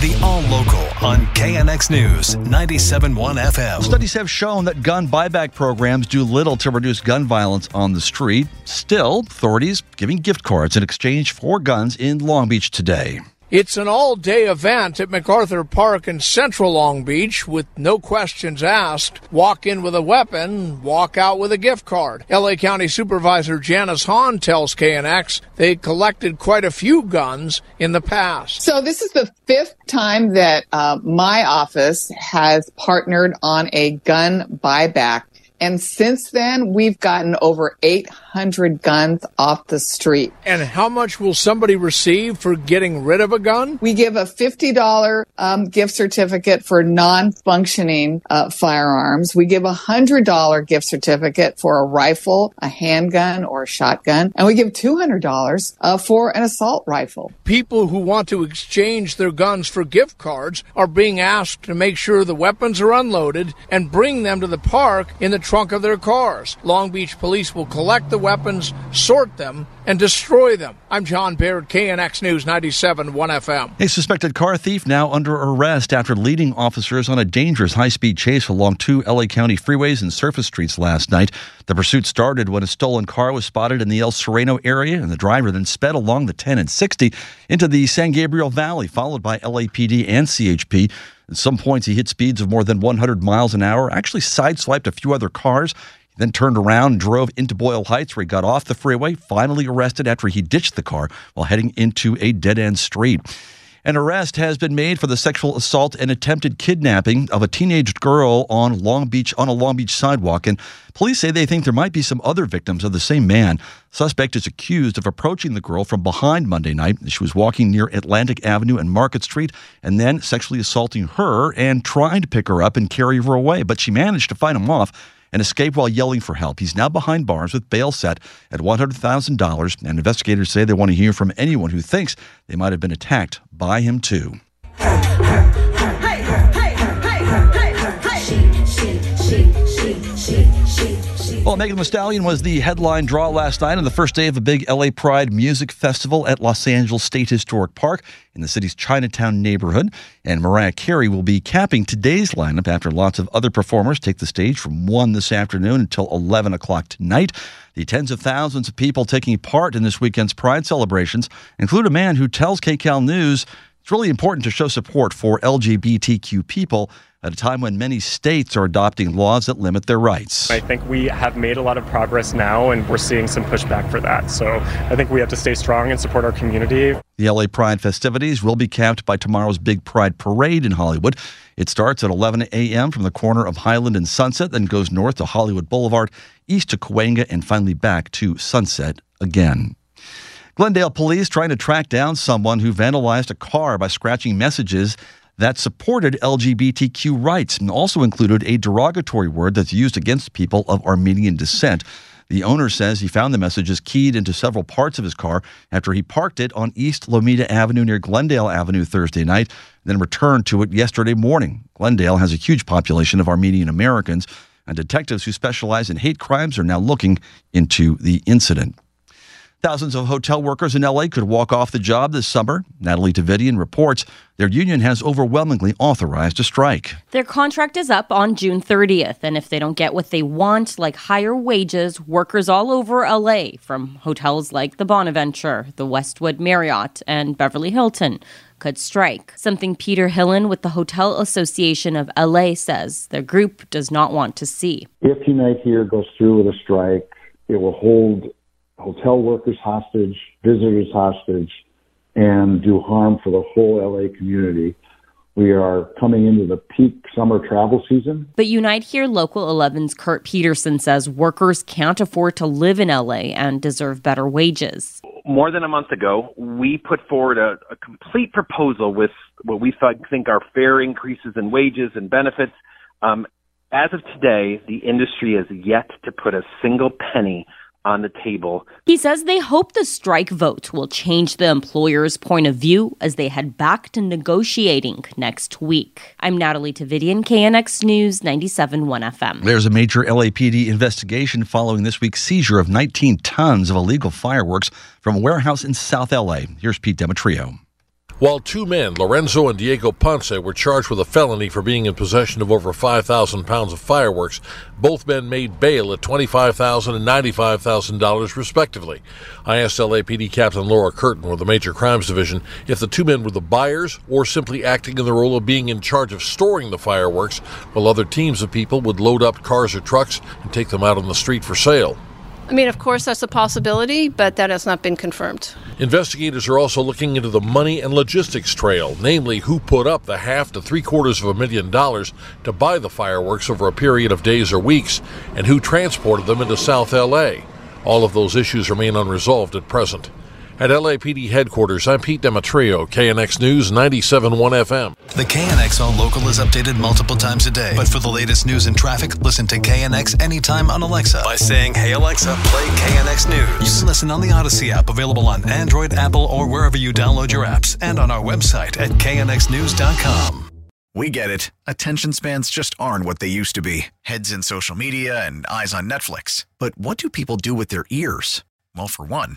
The All Local on KNX News 97.1 FM. Studies have shown that gun buyback programs do little to reduce gun violence on the street. Still, authorities giving gift cards in exchange for guns in Long Beach today. It's an all day event at MacArthur Park in central Long Beach with no questions asked. Walk in with a weapon, walk out with a gift card. LA County Supervisor Janice Hahn tells KNX they collected quite a few guns in the past. So this is the fifth time that uh, my office has partnered on a gun buyback and since then, we've gotten over 800 guns off the street. And how much will somebody receive for getting rid of a gun? We give a $50 um, gift certificate for non functioning uh, firearms. We give a $100 gift certificate for a rifle, a handgun, or a shotgun. And we give $200 uh, for an assault rifle. People who want to exchange their guns for gift cards are being asked to make sure the weapons are unloaded and bring them to the park in the trunk of their cars. Long Beach police will collect the weapons, sort them, and destroy them. I'm John Baird, KNX News 97 1 FM. A suspected car thief now under arrest after leading officers on a dangerous high speed chase along two LA County freeways and surface streets last night. The pursuit started when a stolen car was spotted in the El Sereno area, and the driver then sped along the 10 and 60 into the San Gabriel Valley, followed by LAPD and CHP. At some points, he hit speeds of more than 100 miles an hour, actually sideswiped a few other cars, he then turned around and drove into Boyle Heights, where he got off the freeway, finally arrested after he ditched the car while heading into a dead end street. An arrest has been made for the sexual assault and attempted kidnapping of a teenage girl on Long Beach on a Long Beach sidewalk. And police say they think there might be some other victims of the same man. Suspect is accused of approaching the girl from behind Monday night. She was walking near Atlantic Avenue and Market Street and then sexually assaulting her and trying to pick her up and carry her away. But she managed to fight him off and escaped while yelling for help. He's now behind bars with bail set at $100,000, and investigators say they want to hear from anyone who thinks they might have been attacked by him, too. Well, Megan Thee Stallion was the headline draw last night on the first day of a big LA Pride music festival at Los Angeles State Historic Park in the city's Chinatown neighborhood. And Mariah Carey will be capping today's lineup after lots of other performers take the stage from 1 this afternoon until 11 o'clock tonight. The tens of thousands of people taking part in this weekend's Pride celebrations include a man who tells KCAL News it's really important to show support for LGBTQ people at a time when many states are adopting laws that limit their rights. I think we have made a lot of progress now, and we're seeing some pushback for that. So I think we have to stay strong and support our community. The LA Pride festivities will be capped by tomorrow's big Pride parade in Hollywood. It starts at 11 a.m. from the corner of Highland and Sunset, then goes north to Hollywood Boulevard, east to Cahuenga, and finally back to Sunset again. Glendale police trying to track down someone who vandalized a car by scratching messages that supported LGBTQ rights and also included a derogatory word that's used against people of Armenian descent. The owner says he found the messages keyed into several parts of his car after he parked it on East Lomita Avenue near Glendale Avenue Thursday night, then returned to it yesterday morning. Glendale has a huge population of Armenian Americans, and detectives who specialize in hate crimes are now looking into the incident. Thousands of hotel workers in LA could walk off the job this summer. Natalie Davidian reports their union has overwhelmingly authorized a strike. Their contract is up on June 30th, and if they don't get what they want, like higher wages, workers all over LA, from hotels like the Bonaventure, the Westwood Marriott, and Beverly Hilton, could strike. Something Peter Hillan with the Hotel Association of LA says their group does not want to see. If Unite Here goes through with a strike, it will hold hotel workers hostage, visitors hostage, and do harm for the whole LA community. We are coming into the peak summer travel season. But Unite Here Local 11's Kurt Petersen says workers can't afford to live in LA and deserve better wages. More than a month ago, we put forward a, a complete proposal with what we think are fair increases in wages and benefits. Um, as of today, the industry has yet to put a single penny on the table. He says they hope the strike vote will change the employer's point of view as they head back to negotiating next week. I'm Natalie Tavidian, KNX News 97.1 FM. There's a major LAPD investigation following this week's seizure of 19 tons of illegal fireworks from a warehouse in South LA. Here's Pete Demetriou. While two men, Lorenzo and Diego Ponce, were charged with a felony for being in possession of over 5,000 pounds of fireworks, both men made bail at $25,000 and $95,000 respectively. I asked LAPD Captain Laura Curtin with the Major Crimes Division if the two men were the buyers or simply acting in the role of being in charge of storing the fireworks while other teams of people would load up cars or trucks and take them out on the street for sale. I mean, of course, that's a possibility, but that has not been confirmed. Investigators are also looking into the money and logistics trail, namely who put up the half to three quarters of a million dollars to buy the fireworks over a period of days or weeks, and who transported them into South LA. All of those issues remain unresolved at present. At LAPD headquarters, I'm Pete Demetriou, KNX News 97.1 FM. The KNX All Local is updated multiple times a day. But for the latest news and traffic, listen to KNX anytime on Alexa by saying, Hey Alexa, play KNX News. You can listen on the Audacy app, available on Android, Apple, or wherever you download your apps, and on our website at knxnews.com. We get it. Attention spans just aren't what they used to be heads in social media and eyes on Netflix. But what do people do with their ears? Well, for one,